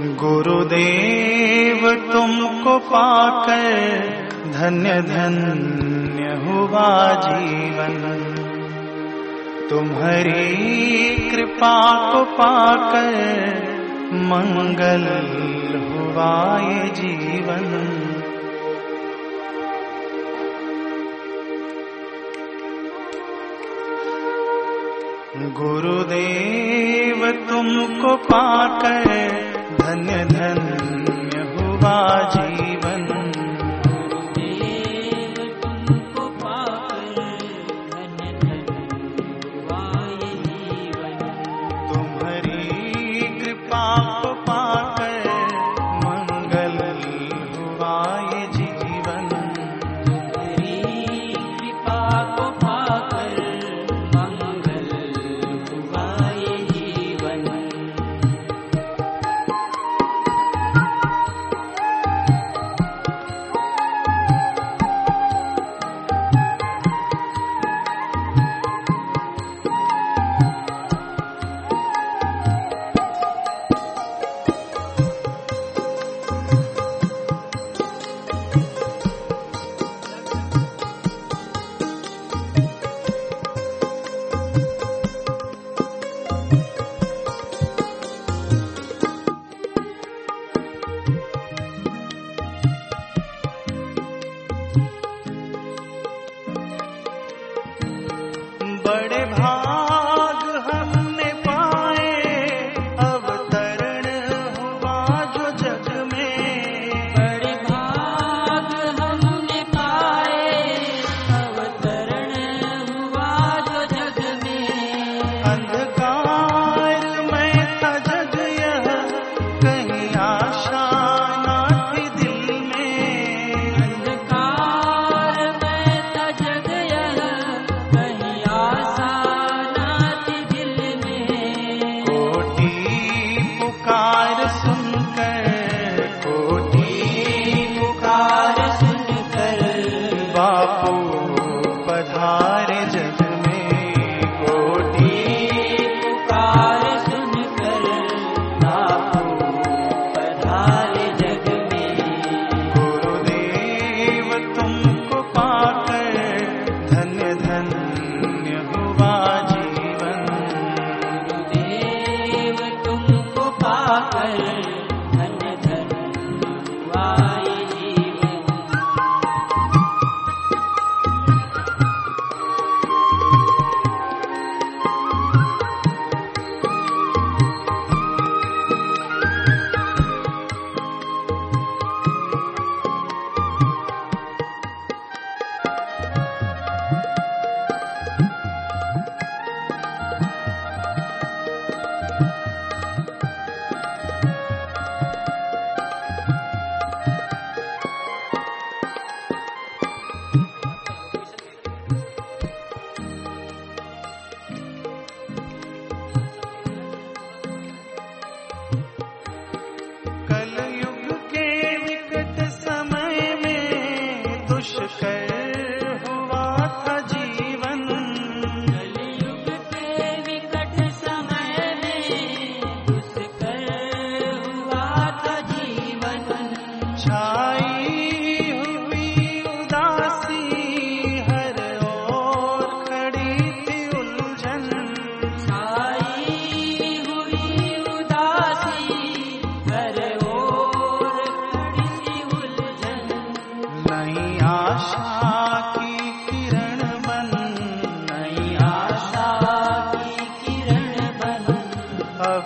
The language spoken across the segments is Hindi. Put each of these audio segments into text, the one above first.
गुरुदेव तुमको पाकर धन्य धन्य हुआ जीवन। तुम्हारी कृपा को पाकर मंगल हुआ ये जीवन। गुरुदेव तुमको पाकर धन्य धन्य धन्यवाजी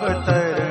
अवतर